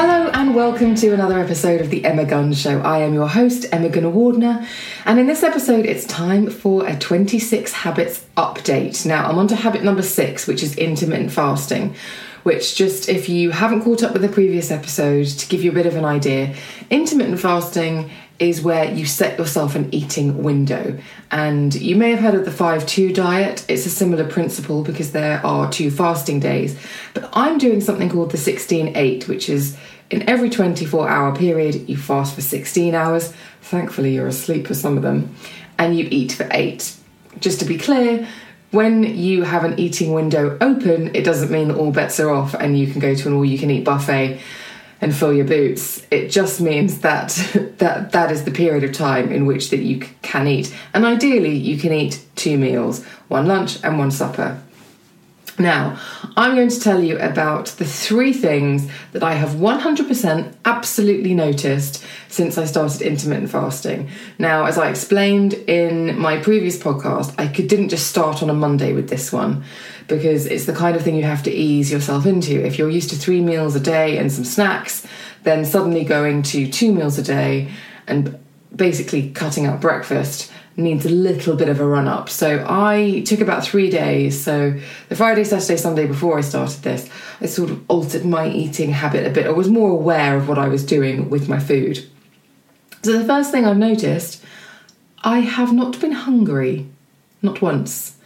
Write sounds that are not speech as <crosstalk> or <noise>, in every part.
Hello and welcome to another episode of the Emma Guns Show. I am your host, Emma Gunavardhana, and in this episode, it's time for a 26 habits update. Now, I'm on to habit number six, which is intermittent fasting. Which, just if you haven't caught up with the previous episode, to give you a bit of an idea, intermittent fasting is where you set yourself an eating window. And you may have heard of the 5 2 diet. It's a similar principle because there are two fasting days. But I'm doing something called the 16 8, which is in every 24 hour period, you fast for 16 hours. Thankfully, you're asleep for some of them, and you eat for eight. Just to be clear, when you have an eating window open, it doesn't mean that all bets are off and you can go to an all you can eat buffet and fill your boots. It just means that <laughs> that that is the period of time in which that you can eat. And ideally, you can eat two meals, one lunch and one supper. Now, I'm going to tell you about the three things that I have 100% absolutely noticed since I started intermittent fasting. Now, as I explained in my previous podcast, I could, didn't just start on a Monday with this one because it's the kind of thing you have to ease yourself into. If you're used to three meals a day and some snacks, then suddenly going to two meals a day and basically cutting out breakfast needs a little bit of a run up. So I took about three days. So the Friday, Saturday, Sunday before I started this, I sort of altered my eating habit a bit. I was more aware of what I was doing with my food. So the first thing I've noticed, I have not been hungry, not once.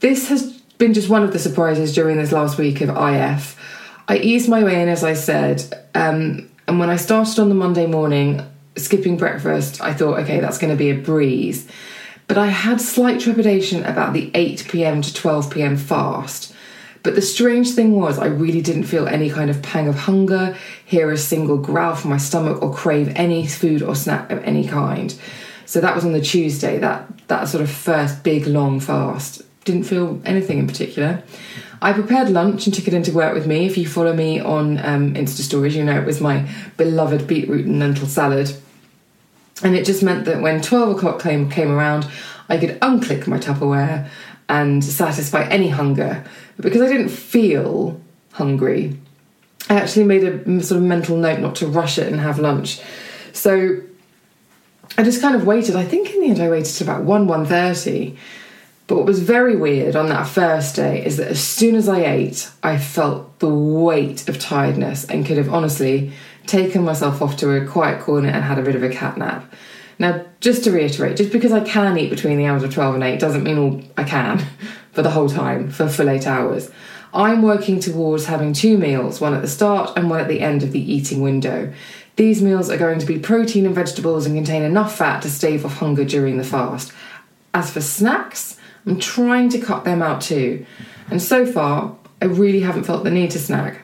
This has been just one of the surprises during this last week of IF. I eased my way in, as I said, um, and when I started on the Monday morning, skipping breakfast, I thought, okay, that's going to be a breeze. But I had slight trepidation about the 8 pm to 12 pm fast. But the strange thing was, I really didn't feel any kind of pang of hunger, hear a single growl from my stomach, or crave any food or snack of any kind. So that was on the Tuesday, that, that sort of first big long fast. Didn't feel anything in particular. I prepared lunch and took it into work with me. If you follow me on um, Insta stories, you know it was my beloved beetroot and lentil salad. And it just meant that when 12 o'clock came, came around, I could unclick my Tupperware and satisfy any hunger. But because I didn't feel hungry, I actually made a sort of mental note not to rush it and have lunch. So I just kind of waited. I think in the end I waited to about 1 1.30. But what was very weird on that first day is that as soon as I ate, I felt the weight of tiredness and could have honestly taken myself off to a quiet corner and had a bit of a cat nap. Now, just to reiterate, just because I can eat between the hours of 12 and 8 doesn't mean all I can <laughs> for the whole time, for full eight hours. I'm working towards having two meals, one at the start and one at the end of the eating window. These meals are going to be protein and vegetables and contain enough fat to stave off hunger during the fast. As for snacks, I'm trying to cut them out too. And so far, I really haven't felt the need to snack.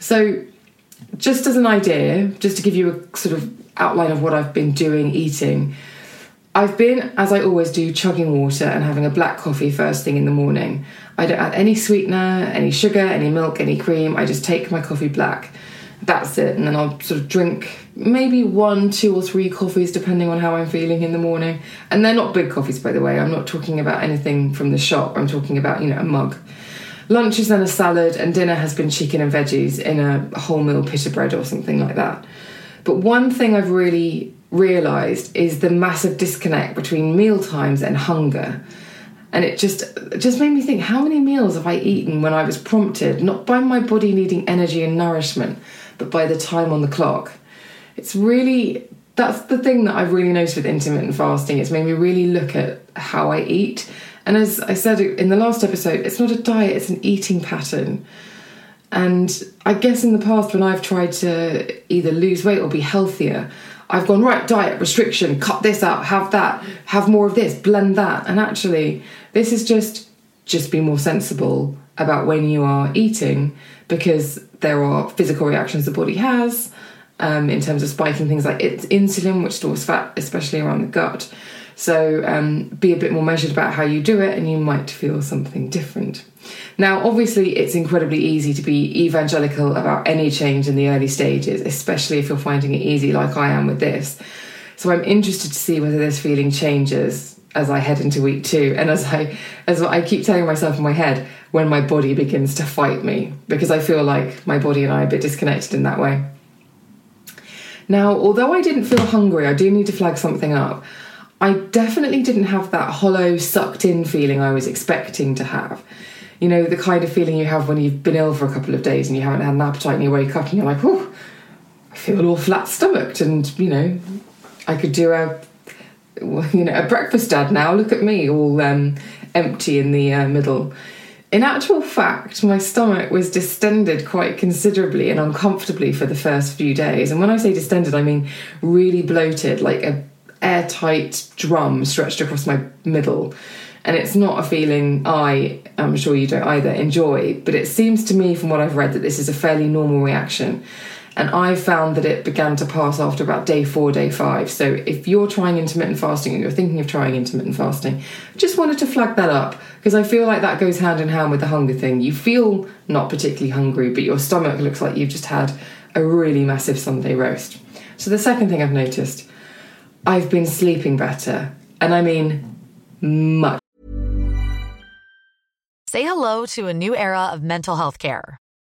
So, just as an idea, just to give you a sort of outline of what I've been doing eating, I've been, as I always do, chugging water and having a black coffee first thing in the morning. I don't add any sweetener, any sugar, any milk, any cream. I just take my coffee black. That's it. And then I'll sort of drink maybe one, two, or three coffees, depending on how I'm feeling in the morning. And they're not big coffees, by the way. I'm not talking about anything from the shop. I'm talking about, you know, a mug. Lunch is then a salad, and dinner has been chicken and veggies in a wholemeal pita bread or something like that. But one thing I've really realized is the massive disconnect between meal times and hunger. And it just just made me think how many meals have I eaten when I was prompted, not by my body needing energy and nourishment, but by the time on the clock. It's really that's the thing that I've really noticed with intermittent fasting. It's made me really look at how I eat. And as I said in the last episode, it's not a diet, it's an eating pattern. And I guess in the past, when I've tried to either lose weight or be healthier, I've gone, right, diet, restriction, cut this out, have that, have more of this, blend that. And actually, this is just just be more sensible about when you are eating because there are physical reactions the body has um, in terms of spiking things like it's insulin, which stores fat, especially around the gut. So um, be a bit more measured about how you do it, and you might feel something different. Now, obviously, it's incredibly easy to be evangelical about any change in the early stages, especially if you're finding it easy, like I am with this. So I'm interested to see whether this feeling changes as I head into week two, and as I as I keep telling myself in my head when my body begins to fight me, because I feel like my body and I are a bit disconnected in that way. Now, although I didn't feel hungry, I do need to flag something up. I definitely didn't have that hollow, sucked in feeling I was expecting to have. You know, the kind of feeling you have when you've been ill for a couple of days and you haven't had an appetite and you wake up and you're like, oh, I feel all flat stomached and, you know, I could do a <laughs> you know a breakfast dad now look at me all um, empty in the uh, middle in actual fact my stomach was distended quite considerably and uncomfortably for the first few days and when i say distended i mean really bloated like a airtight drum stretched across my middle. And it's not a feeling I, I'm sure you don't either, enjoy, but it seems to me from what I've read that this is a fairly normal reaction. And I found that it began to pass after about day four, day five. So if you're trying intermittent fasting and you're thinking of trying intermittent fasting, just wanted to flag that up because I feel like that goes hand in hand with the hunger thing. You feel not particularly hungry, but your stomach looks like you've just had a really massive Sunday roast. So the second thing I've noticed I've been sleeping better. And I mean, much. Say hello to a new era of mental health care.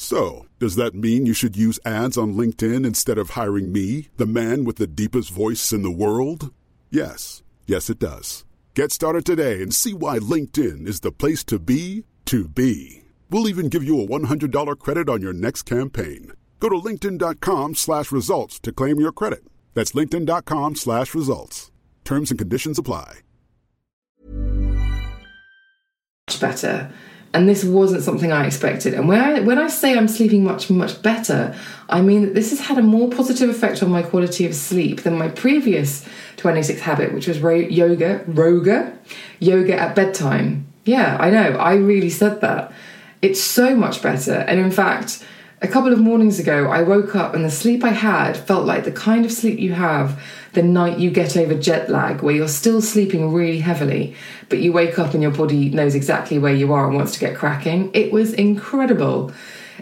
So, does that mean you should use ads on LinkedIn instead of hiring me, the man with the deepest voice in the world? Yes, yes, it does. Get started today and see why LinkedIn is the place to be to be. We'll even give you a $100 credit on your next campaign. Go to linkedin.com slash results to claim your credit. That's linkedin.com slash results. Terms and conditions apply. Much better. And this wasn't something I expected. And when I, when I say I'm sleeping much, much better, I mean that this has had a more positive effect on my quality of sleep than my previous 26 habit, which was ro- yoga, roga, yoga at bedtime. Yeah, I know. I really said that. It's so much better. And in fact, a couple of mornings ago, I woke up and the sleep I had felt like the kind of sleep you have the night you get over jet lag, where you're still sleeping really heavily, but you wake up and your body knows exactly where you are and wants to get cracking. It was incredible.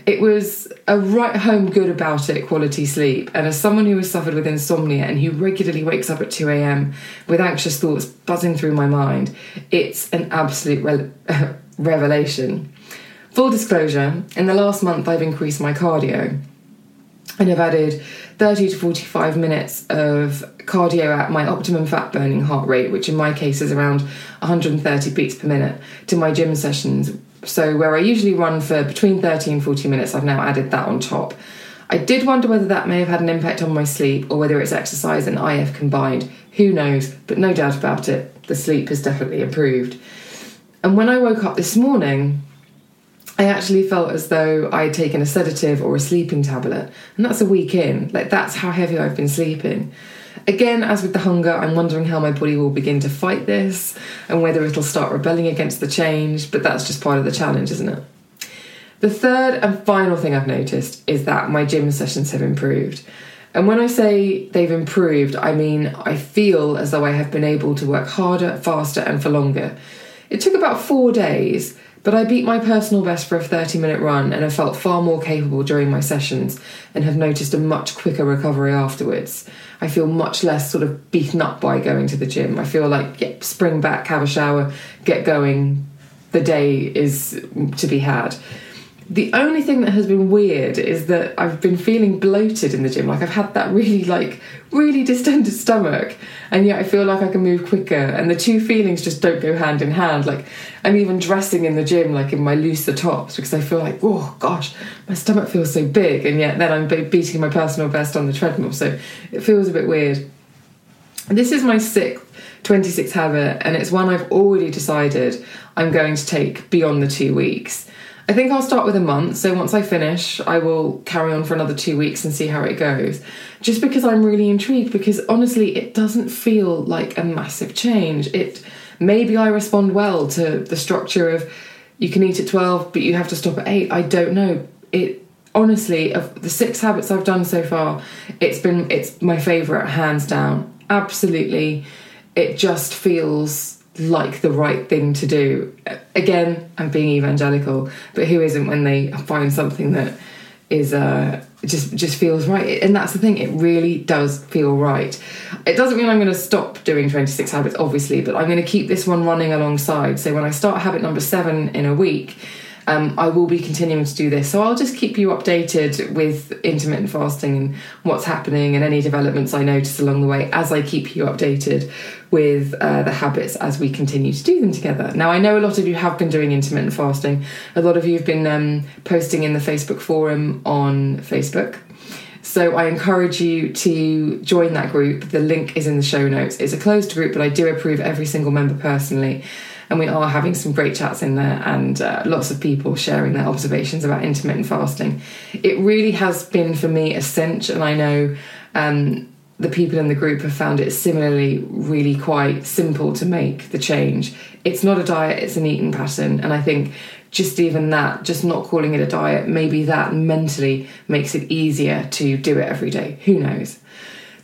It was a right home good about it quality sleep. And as someone who has suffered with insomnia and who regularly wakes up at 2 a.m. with anxious thoughts buzzing through my mind, it's an absolute re- <laughs> revelation. Full disclosure, in the last month I've increased my cardio and have added 30 to 45 minutes of cardio at my optimum fat burning heart rate, which in my case is around 130 beats per minute, to my gym sessions. So, where I usually run for between 30 and 40 minutes, I've now added that on top. I did wonder whether that may have had an impact on my sleep or whether it's exercise and IF combined. Who knows? But no doubt about it, the sleep has definitely improved. And when I woke up this morning, I actually felt as though I had taken a sedative or a sleeping tablet, and that's a week in. Like, that's how heavy I've been sleeping. Again, as with the hunger, I'm wondering how my body will begin to fight this and whether it'll start rebelling against the change, but that's just part of the challenge, isn't it? The third and final thing I've noticed is that my gym sessions have improved. And when I say they've improved, I mean I feel as though I have been able to work harder, faster, and for longer. It took about four days, but I beat my personal best for a 30 minute run and have felt far more capable during my sessions and have noticed a much quicker recovery afterwards. I feel much less sort of beaten up by going to the gym. I feel like, yep, spring back, have a shower, get going. The day is to be had. The only thing that has been weird is that I've been feeling bloated in the gym. Like I've had that really, like, really distended <laughs> stomach, and yet I feel like I can move quicker. And the two feelings just don't go hand in hand. Like I'm even dressing in the gym, like in my looser tops, because I feel like, oh gosh, my stomach feels so big, and yet then I'm beating my personal best on the treadmill. So it feels a bit weird. This is my sixth 26 habit, and it's one I've already decided I'm going to take beyond the two weeks. I think I'll start with a month. So once I finish, I will carry on for another two weeks and see how it goes. Just because I'm really intrigued, because honestly, it doesn't feel like a massive change. It maybe I respond well to the structure of you can eat at 12, but you have to stop at 8. I don't know. It honestly, of the six habits I've done so far, it's been it's my favourite, hands down. Absolutely. It just feels like the right thing to do. Again, I'm being evangelical, but who isn't when they find something that is uh, just just feels right? And that's the thing; it really does feel right. It doesn't mean I'm going to stop doing 26 habits, obviously, but I'm going to keep this one running alongside. So when I start habit number seven in a week um, I will be continuing to do this. So I'll just keep you updated with intermittent fasting and what's happening and any developments I notice along the way as I keep you updated with uh, the habits as we continue to do them together. Now, I know a lot of you have been doing intermittent fasting, a lot of you have been um, posting in the Facebook forum on Facebook. So I encourage you to join that group. The link is in the show notes. It's a closed group, but I do approve every single member personally and we are having some great chats in there and uh, lots of people sharing their observations about intermittent fasting. It really has been for me a cinch, and I know um, the people in the group have found it similarly really quite simple to make the change. It's not a diet, it's an eating pattern, and I think just even that, just not calling it a diet, maybe that mentally makes it easier to do it every day. Who knows?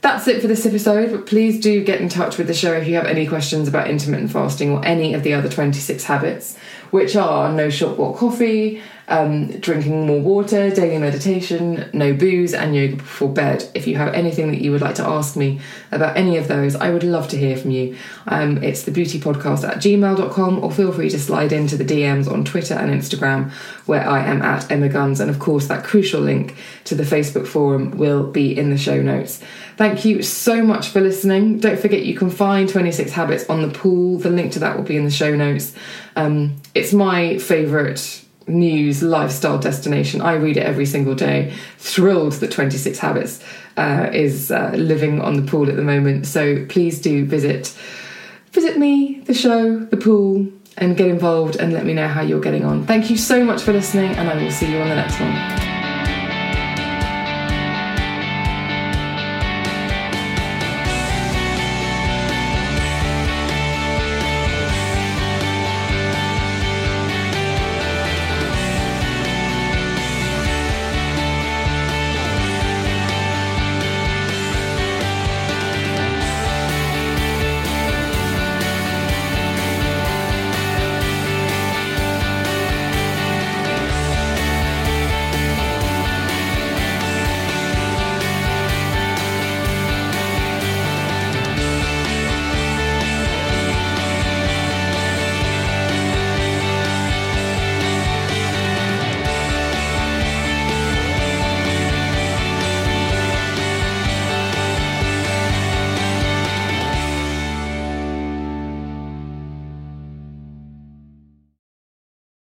That's it for this episode, but please do get in touch with the show if you have any questions about intermittent fasting or any of the other 26 habits, which are no short walk coffee, um, drinking more water, daily meditation, no booze, and yoga before bed. If you have anything that you would like to ask me about any of those, I would love to hear from you. Um, it's the beauty podcast at gmail.com, or feel free to slide into the DMs on Twitter and Instagram, where I am at Emma Guns. And of course, that crucial link to the Facebook forum will be in the show notes. Thank you so much for listening. Don't forget you can find 26 Habits on the pool. The link to that will be in the show notes. Um, it's my favourite news lifestyle destination. I read it every single day. Thrilled that 26 Habits uh, is uh, living on the pool at the moment. So please do visit visit me, the show, the pool, and get involved and let me know how you're getting on. Thank you so much for listening, and I will see you on the next one.